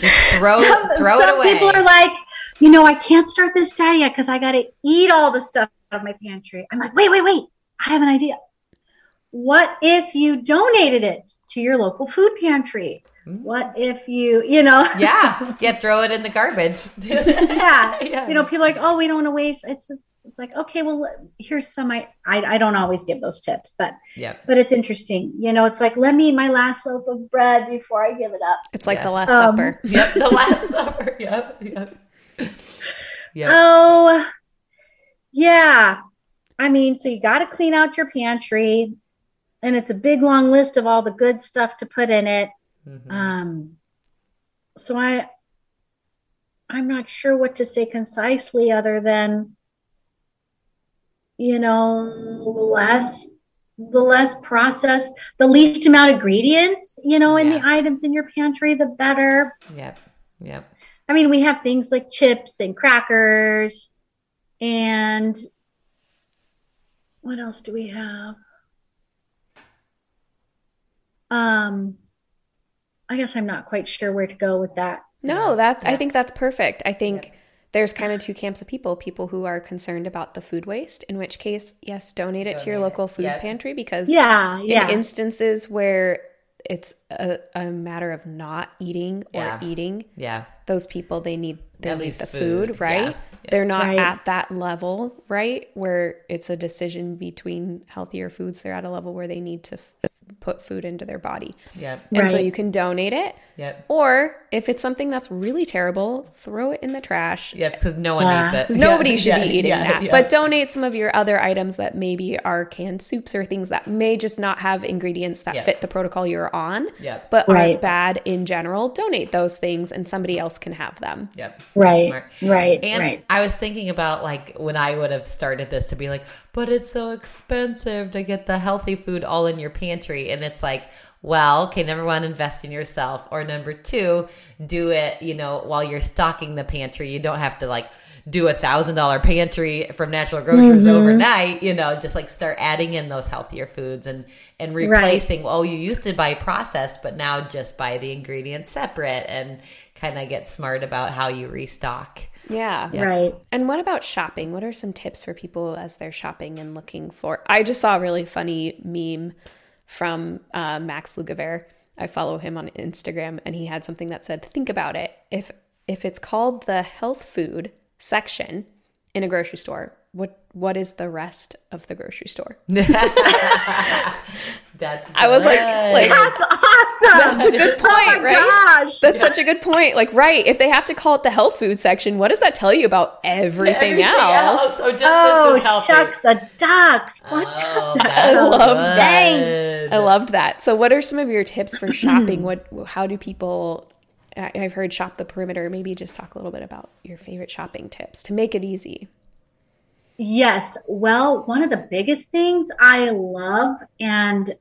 Just throw Some, throw some it away. people are like, you know, I can't start this diet yet because I got to eat all the stuff out of my pantry. I'm like, wait, wait, wait. I have an idea. What if you donated it to your local food pantry? What if you, you know? yeah, yeah. Throw it in the garbage. yeah. Yeah. You know, people are like, oh, we don't want to waste. It's, it's like, okay, well, here's some. I, I, I don't always give those tips, but yeah, but it's interesting. You know, it's like, let me eat my last loaf of bread before I give it up. It's like Yeah. the Last Um, Supper. Yep. The last supper. Yep. Yep. Yep. Oh, yeah. I mean, so you got to clean out your pantry, and it's a big long list of all the good stuff to put in it. Mhm. Um, so I, I'm not sure what to say concisely other than, you know, less, the less processed, the least amount of ingredients, you know, in the items in your pantry, the better. Yep. Yep. I mean, we have things like chips and crackers, and what else do we have? Um, I guess I'm not quite sure where to go with that. No, that I think that's perfect. I think there's kind of two camps of people: people who are concerned about the food waste, in which case, yes, donate it to your Donate it. local food Yep. pantry because Yeah, in yeah, instances where it's a, a matter of not eating or Yeah. eating, Yeah. those people they need they At need least the food, food, right? yeah. They're not Right. at that level, right? Where it's a decision between healthier foods. They're at a level where they need to f- put food into their body. Yep. And so you can donate it. Yep. Or if it's something that's really terrible, throw it in the trash. Yes, because no one Yeah. needs it. 'Cause Nobody Yeah, should yeah, be eating yeah, that. yeah. But donate some of your other items that maybe are canned soups or things that may just not have ingredients that Yeah. fit the protocol you're on, Yep. but Right. aren't bad in general. Donate those things and somebody else can have them. Yep. Right. Right. And right. I was thinking about like when I would have started this to be like, but it's so expensive to get the healthy food all in your pantry. And it's like, well, okay, number one, invest in yourself. Or number two, do it, you know, while you're stocking the pantry. You don't have to like do a thousand dollar pantry from natural grocers mm-hmm. overnight, you know, just like start adding in those healthier foods and and replacing oh you used to buy processed, but now just buy the ingredients separate and kind of get smart about how you restock. Yeah. Right. And what about shopping? What are some tips for people as they're shopping and looking for? I just saw a really funny meme from uh, Max Lugavere. I follow him on Instagram, and he had something that said, "Think about it. If if it's called the health food section in a grocery store, what what is the rest of the grocery store?" That's I was like, like That's awesome. That's a good oh point, oh right? Gosh. That's such a good point. Like, right? If they have to call it the health food section, what does that tell you about everything, else? So oh, just Oh, this is oh, shucks a ducks. What? Oh, That's that's love good. Dang. I loved that. So, what are some of your tips for shopping? what? How do people? I- I've heard shop the perimeter. Maybe just talk a little bit about your favorite shopping tips to make it easy. Yes. Well, one of the biggest things I love and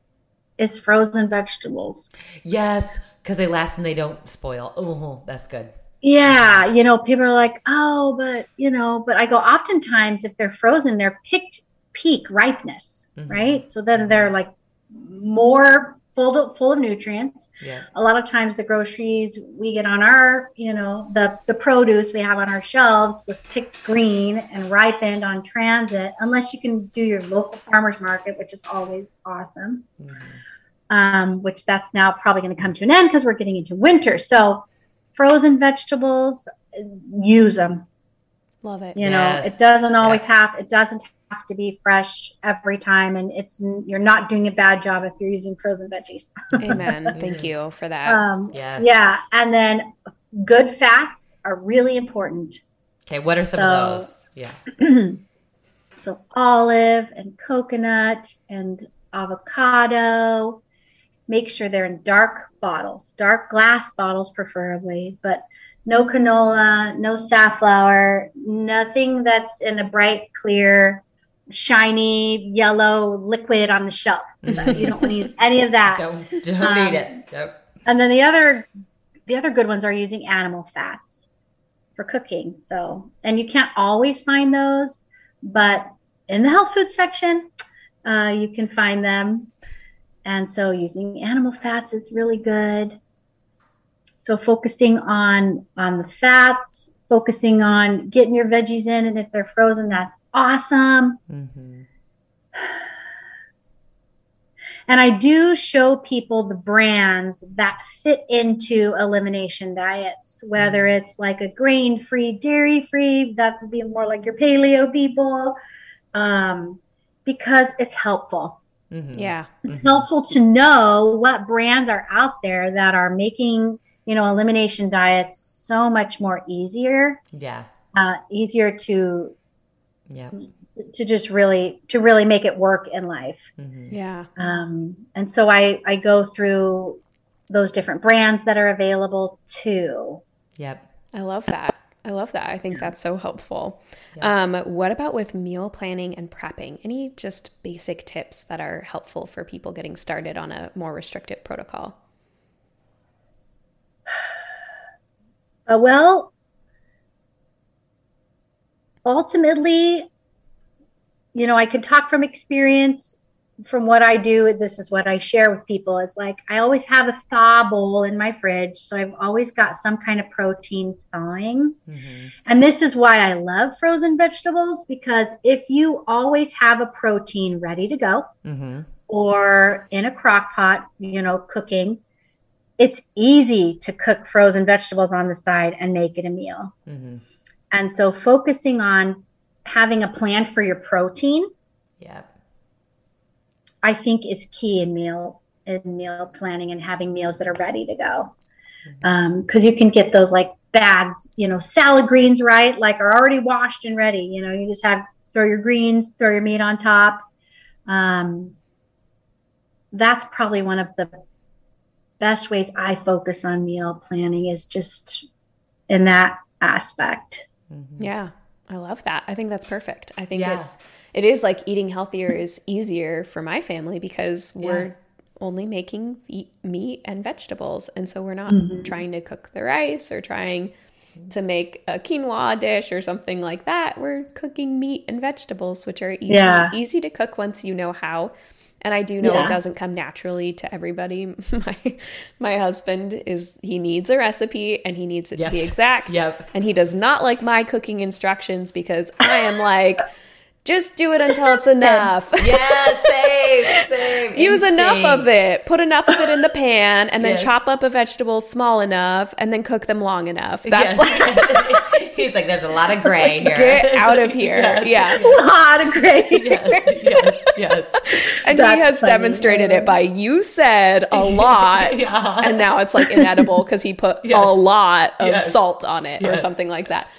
is frozen vegetables. Yes, because they last and they don't spoil. Oh, that's good. Yeah, you know, people are like, "Oh, but you know," but I go oftentimes if they're frozen, they're picked peak ripeness, Mhm. right? So then they're like more full of, full of nutrients. Yeah. A lot of times the groceries we get on our, you know, the the produce we have on our shelves was picked green and ripened on transit, unless you can do your local farmers market, which is always awesome. Mhm. Um, which that's now probably going to come to an end because we're getting into winter. So frozen vegetables, use them. Love it. You Yes. know, it doesn't always have it doesn't have to be fresh every time, and it's you're not doing a bad job if you're using frozen veggies. Amen. Thank you for that. Um, Yes. yeah, and then good fats are really important. Okay, what are some So- of those? Yeah. so olive and coconut and avocado. Make sure they're in dark bottles, dark glass bottles preferably, but no canola, no safflower, nothing that's in a bright, clear, shiny yellow liquid on the shelf. So you don't want to use any of that. Don't don't Um, need it. Yep. And then the other the other good ones are using animal fats for cooking. So, and you can't always find those, but in the health food section, uh, you can find them. And so using animal fats is really good. So focusing on on the fats, focusing on getting your veggies in and if they're frozen, that's awesome. hmm And I do show people the brands that fit into elimination diets, whether it's like a grain free, dairy free, that would be more like your paleo people, um, because it's helpful. hmm yeah. It's helpful to know what brands are out there that are making, you know, elimination diets so much more easier, Yeah. uh, easier to Yeah. to just really to really make it work in life. hmm Yeah. Um, and so I, I go through those different brands that are available too. Yep. I love that. I love that. I think that's so helpful. Yeah. Um, what about with meal planning and prepping? Any just basic tips that are helpful for people getting started on a more restrictive protocol? Uh, well, ultimately, you know, I can talk from experience from what I do. This is what I share with people is like I always have a thaw bowl in my fridge. So I've always got some kind of protein thawing. hmm And this is why I love frozen vegetables because if you always have a protein ready to go, hmm or in a crock pot, you know, cooking, it's easy to cook frozen vegetables on the side and make it a meal. Mm-hmm. And so focusing on having a plan for your protein, Yeah. I think is key in meal in meal planning and having meals that are ready to go. Because you can get those like bagged, you know, salad greens, right? Like are already washed and ready. You know, you just have throw your greens, throw your meat on top. Um, that's probably one of the best ways I focus on meal planning is just in that aspect. Mm-hmm. Yeah, I love that. I think that's perfect. I think Yeah. it's it is like eating healthier is easier for my family because we're only making meat and vegetables, and so we're not trying to cook the rice or trying to make a quinoa dish or something like that. We're cooking meat and vegetables, which are easy Yeah. easy to cook once you know how. And I do know Yeah. it doesn't come naturally to everybody. My my husband is he needs a recipe and he needs it to be exact. Yep. And he does not like my cooking instructions because I am like, just do it until it's enough. Yeah, same, same. Use enough of it. Put enough of it in the pan and then Yes. chop up a vegetable small enough and then cook them long enough. That's Yes. He's like, there's a lot of gray here. get out of here. Yeah. A lot of great. yes, yes, yes. And he has funny. demonstrated it by you said a lot Yeah. and now it's like inedible because he put Yes. a lot of Yes. salt on it or something like that.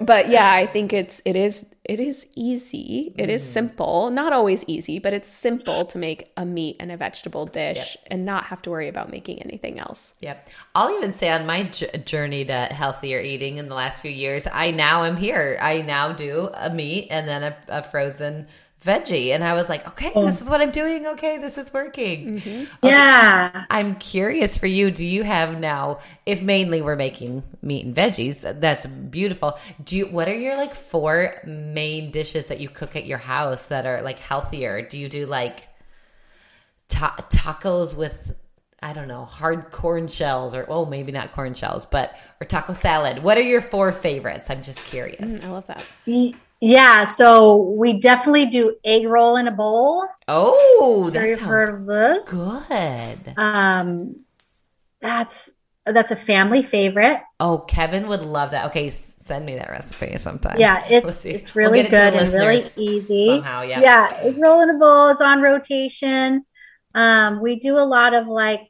But yeah, I think it's it is it is easy. It Mm. is simple. Not always easy, but it's simple to make a meat and a vegetable dish and not have to worry about making anything else. Yep. I'll even say on my j- journey to healthier eating in the last few years, I now am here. I now do a meat and then a, a frozen veggie. And I was like, okay, oh. this is what I'm doing. Okay, this is working. Mm-hmm. Yeah. I'm curious for you. Do you have now, if mainly we're making meat and veggies, that's beautiful. Do you, what are your like four main dishes that you cook at your house that are like healthier? Do you do like ta- tacos with, I don't know, hard corn shells or, oh, maybe not corn shells, but, or taco salad? What are your four favorites? I'm just curious. Mm, I love that. Mm, Yeah, so we definitely do egg roll in a bowl. Oh, that sounds of this? good. Um, that's that's a family favorite. Oh, Kevin would love that. Okay, send me that recipe sometime. Yeah, it's We'll it's We'll really it good and really easy. somehow. Yeah. Yeah, egg roll in a bowl is on rotation. Um, we do a lot of like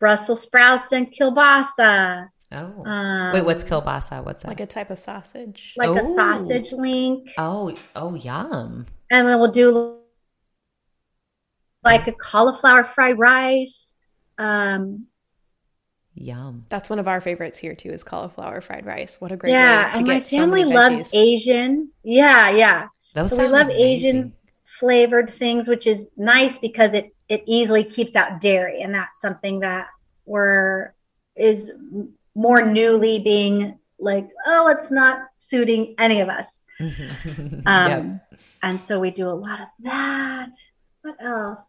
Brussels sprouts and kielbasa. Oh, Um, wait, what's kielbasa? What's that? Like a type of sausage. like Oh. a sausage link, oh, oh, yum. and then we'll do like a cauliflower fried rice. Um, Yum. That's one of our favorites here too is cauliflower fried rice. What a great yeah, way to and my get so family many loves veggies. Asian. Yeah, yeah. Those So we love amazing. Asian flavored things, which is nice because it it easily keeps out dairy, and that's something that we're is m- more newly being like, oh, it's not suiting any of us. Um. And so we do a lot of that. What else?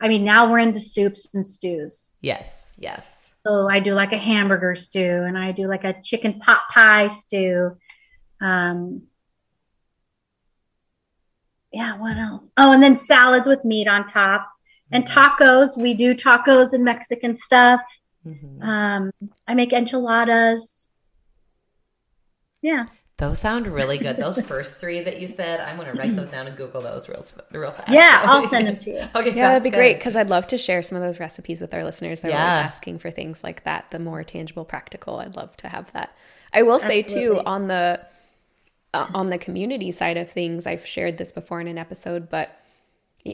I mean, now we're into soups and stews. Yes, yes. So I do like a hamburger stew, and I do like a chicken pot pie stew. Um, yeah, what else? Oh, and then salads with meat on top, and tacos. We do tacos and Mexican stuff. Mhm. Um, I make enchiladas. Yeah, Those sound really good. Those first three that you said, I'm going to write those down and Google those real, real fast. yeah, I'll send them to you. okay, Yeah, that'd be good. great because I'd love to share some of those recipes with our listeners. They're Yeah. always asking for things like that. The more tangible, practical, I'd love to have that. I will say too on the uh, on the community side of things, I've shared this before in an episode, but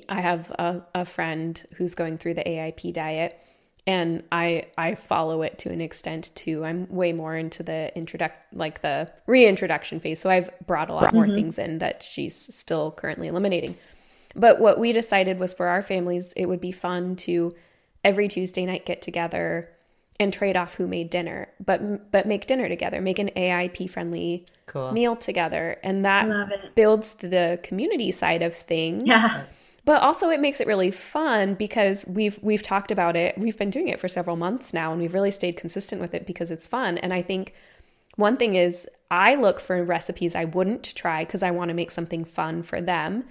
I have a, a friend who's going through the AIP diet, and I I follow it to an extent too. I'm way more into the introduct like the reintroduction phase, so I've brought a lot more mm-hmm. things in that she's still currently eliminating. But what we decided was for our families, it would be fun to every Tuesday night get together and trade off who made dinner, but but make dinner together, make an AIP friendly Cool. meal together, and that builds the community side of things. Yeah, But also it makes it really fun because we've we've talked about it. We've been doing it for several months now and we've really stayed consistent with it because it's fun. And I think one thing is I look for recipes I wouldn't try because I want to make something fun for them.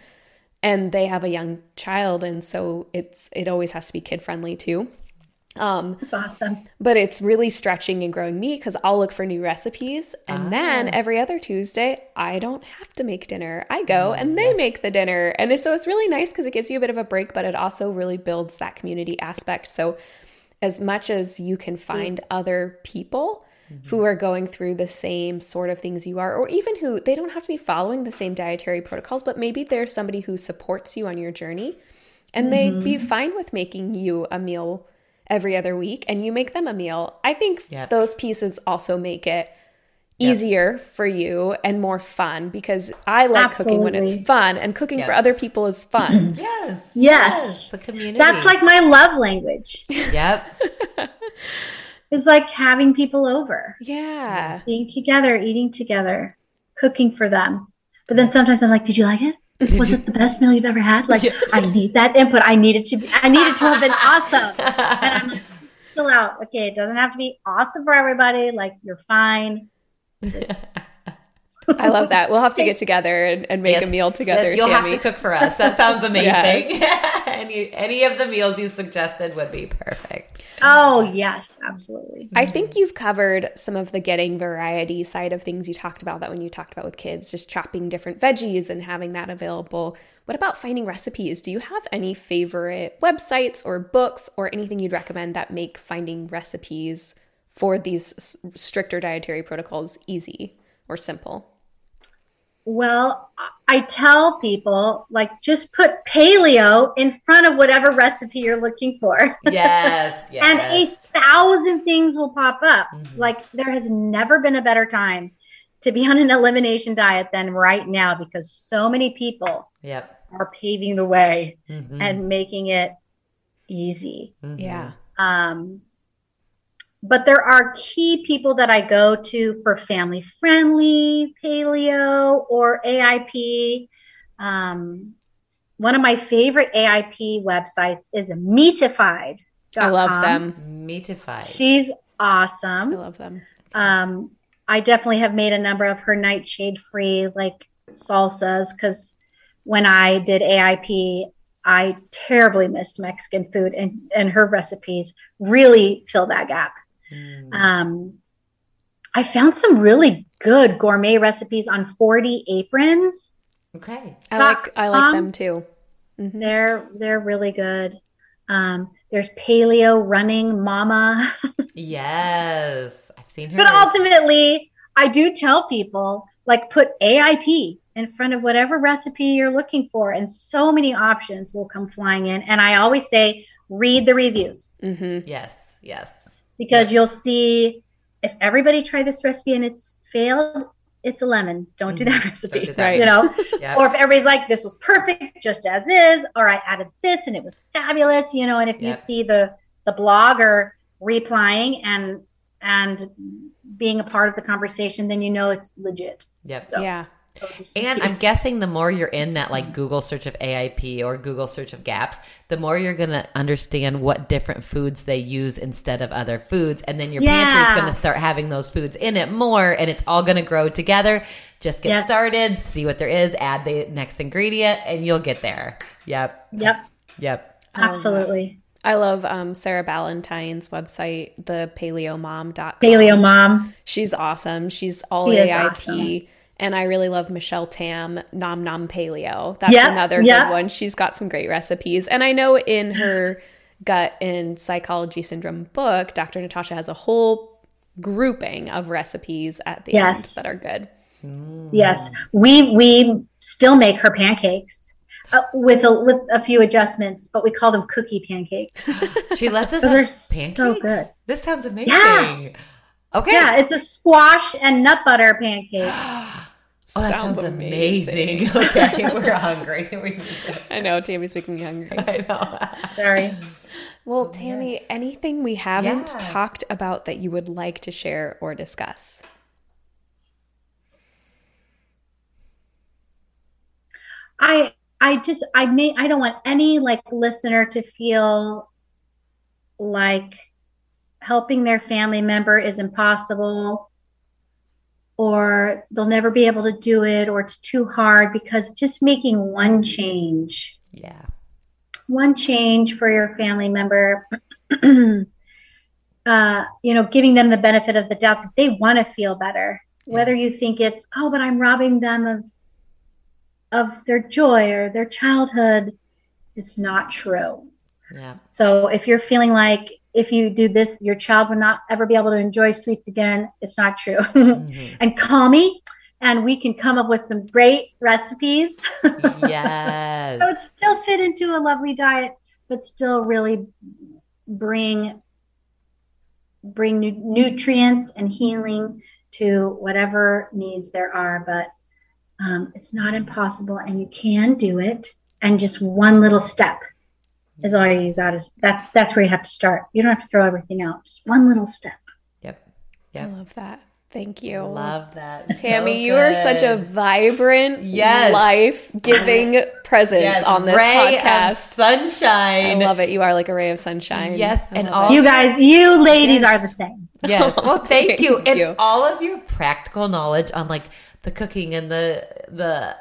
and they have a young child and so it's it always has to be kid friendly too um That's awesome. but it's really stretching and growing me because I'll look for new recipes. And then ah. every other Tuesday, I don't have to make dinner. I go mm, and they make the dinner. And so it's really nice because it gives you a bit of a break, but it also really builds that community aspect. So, as much as you can find other people mm-hmm. who are going through the same sort of things you are, or even who they don't have to be following the same dietary protocols, but maybe there's somebody who supports you on your journey and they'd be mm-hmm. fine with making you a meal every other week and you make them a meal. I think Yep. those pieces also make it easier for you and more fun because I like cooking when it's fun and cooking for other people is fun. Yes. Yes. The community. That's like my love language. Yep. It's like having people over, yeah. being together, eating together, cooking for them. But then sometimes I'm like, did you like it? Was it the best meal you've ever had? Like, I need that input. I need it to be, I need it to have been awesome. And I'm like, chill out. Okay, it doesn't have to be awesome for everybody. Like, you're fine. I love that. We'll have to get together and, and make Yes. a meal together. Yes, you'll Tammy. have to cook for us. That sounds amazing. Yes. any any of the meals you suggested would be perfect. Oh, yes, absolutely. I think you've covered some of the getting variety side of things. You talked about that when you talked about with kids, just chopping different veggies and having that available. What about finding recipes? Do you have any favorite websites or books or anything you'd recommend that make finding recipes for these s- stricter dietary protocols easy or simple? Well, I tell people, like, just put paleo in front of whatever recipe you're looking for. Yes. Yes. and a thousand things will pop up. Mhm. Like there has never been a better time to be on an elimination diet than right now because so many people Yep. are paving the way Mhm. and making it easy. Mhm. Yeah. Um, but there are key people that I go to for family friendly paleo or AIP. Um, one of my favorite AIP websites is Meatified. I love them. Meatified. She's awesome. I love them. Um, I definitely have made a number of her nightshade free like salsas because when I did AIP, I terribly missed Mexican food, and and her recipes really fill that gap. Mm. Um, I found some really good gourmet recipes on 40 aprons. Okay. I like I like Um, them too. Mhm. They're they're really good. Um, there's Paleo Running Mama. Yes. I've seen her. But ultimately, I do tell people like put AIP in front of whatever recipe you're looking for, and so many options will come flying in. And I always say, read the reviews Mhm. Yes. Yes. Because you'll see if everybody tried this recipe and it's failed, it's a lemon. Don't do that Mhm. recipe. Don't that. Right. You know, Yep. or if everybody's like, this was perfect just as is, or I added this and it was fabulous, you know, and if you see the the blogger replying and and being a part of the conversation, then you know it's legit. Yep. So- Yeah. And I'm guessing the more you're in that like Google search of AIP or Google search of gaps, the more you're going to understand what different foods they use instead of other foods. And then your pantry is going to start having those foods in it more and it's all going to grow together. Just get Yes. started, see what there is, add the next ingredient, and you'll get there. Yep. Yep, Yep. I love that. absolutely. I love um, Sarah Ballantyne's website, the paleomom.com. Paleo mom. She's awesome. She's all She is AIP. And I really love Michelle Tam, Nom Nom Paleo. That's Yep, another yep. good one. She's got some great recipes. And I know in her gut and psychology syndrome book, Dr. Natasha has a whole grouping of recipes at the end that are good. Yes, we we still make her pancakes uh, with a with a few adjustments, but we call them cookie pancakes. She lets us Those have are so pancakes. good. This sounds amazing. Yeah. Okay. Yeah, it's a squash and nut butter pancake. Oh, that sounds, amazing. okay, we're hungry. We I know, Tammy's making me hungry. I know. Sorry. Well, Tammy, anything we haven't Yeah. talked about that you would like to share or discuss? I I just I may I don't want any like listener to feel like helping their family member is impossible or they'll never be able to do it or it's too hard because just making one change Yeah. one change for your family member uh, you know giving them the benefit of the doubt that they want to feel better whether you think it's oh but i'm robbing them of of their joy or their childhood it's not true Yeah. so if you're feeling like if you do this your child will not ever be able to enjoy sweets again it's not true Mhm. and call me and we can come up with some great recipes Yes. so it still fit into a lovely diet, but still really bring bring nu- nutrients and healing to whatever needs there are. But um, it's not impossible, and you can do it. And just one little step is all you got. to That's that's where you have to start. You don't have to throw everything out. Just one little step. Yep. Yeah, I love that. Thank you. Love that. Tammy, So you are such a vibrant, Yes. life-giving presence yes, on this ray Of podcast. I love it. You are like a ray of sunshine. Yes, I and all- it. You guys, you ladies Yes. are the same. Yes. Well, thank, Thank you. And you. all of your practical knowledge on like the cooking and the the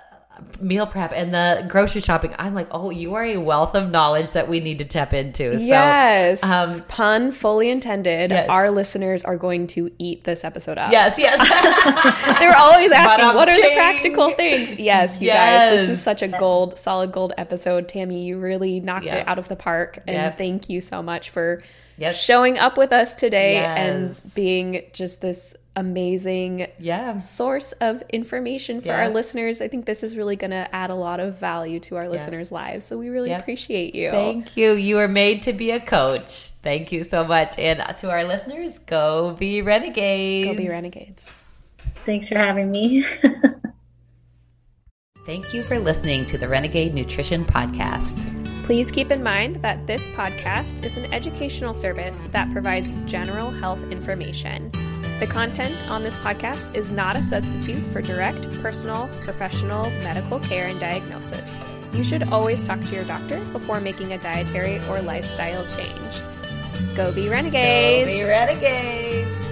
meal prep and the grocery shopping. I'm like, oh, you are a wealth of knowledge that we need to tap into. So, yes. um, Pun fully intended. Yes. Our listeners are going to eat this episode up. yes, yes. They're always asking, what are the practical things? Yes, you guys, this is such a gold, solid gold episode. Tammy, you really knocked Yeah. it out of the park. And Yep. thank you so much for Yes. showing up with us today Yes. and being just this amazing yeah. source of information for Yeah. our listeners. I think this is really going to add a lot of value to our listeners' lives. So we really Yep. appreciate you. Thank you. You are made to be a coach. Thank you so much. And to our listeners, go be renegades. Go be renegades. Thanks for having me. Thank you for listening to the Renegade Nutrition Podcast. Please keep in mind that this podcast is an educational service that provides general health information. The content on this podcast is not a substitute for direct, personal, professional medical care and diagnosis. You should always talk to your doctor before making a dietary or lifestyle change. Go be renegades! Go be renegades.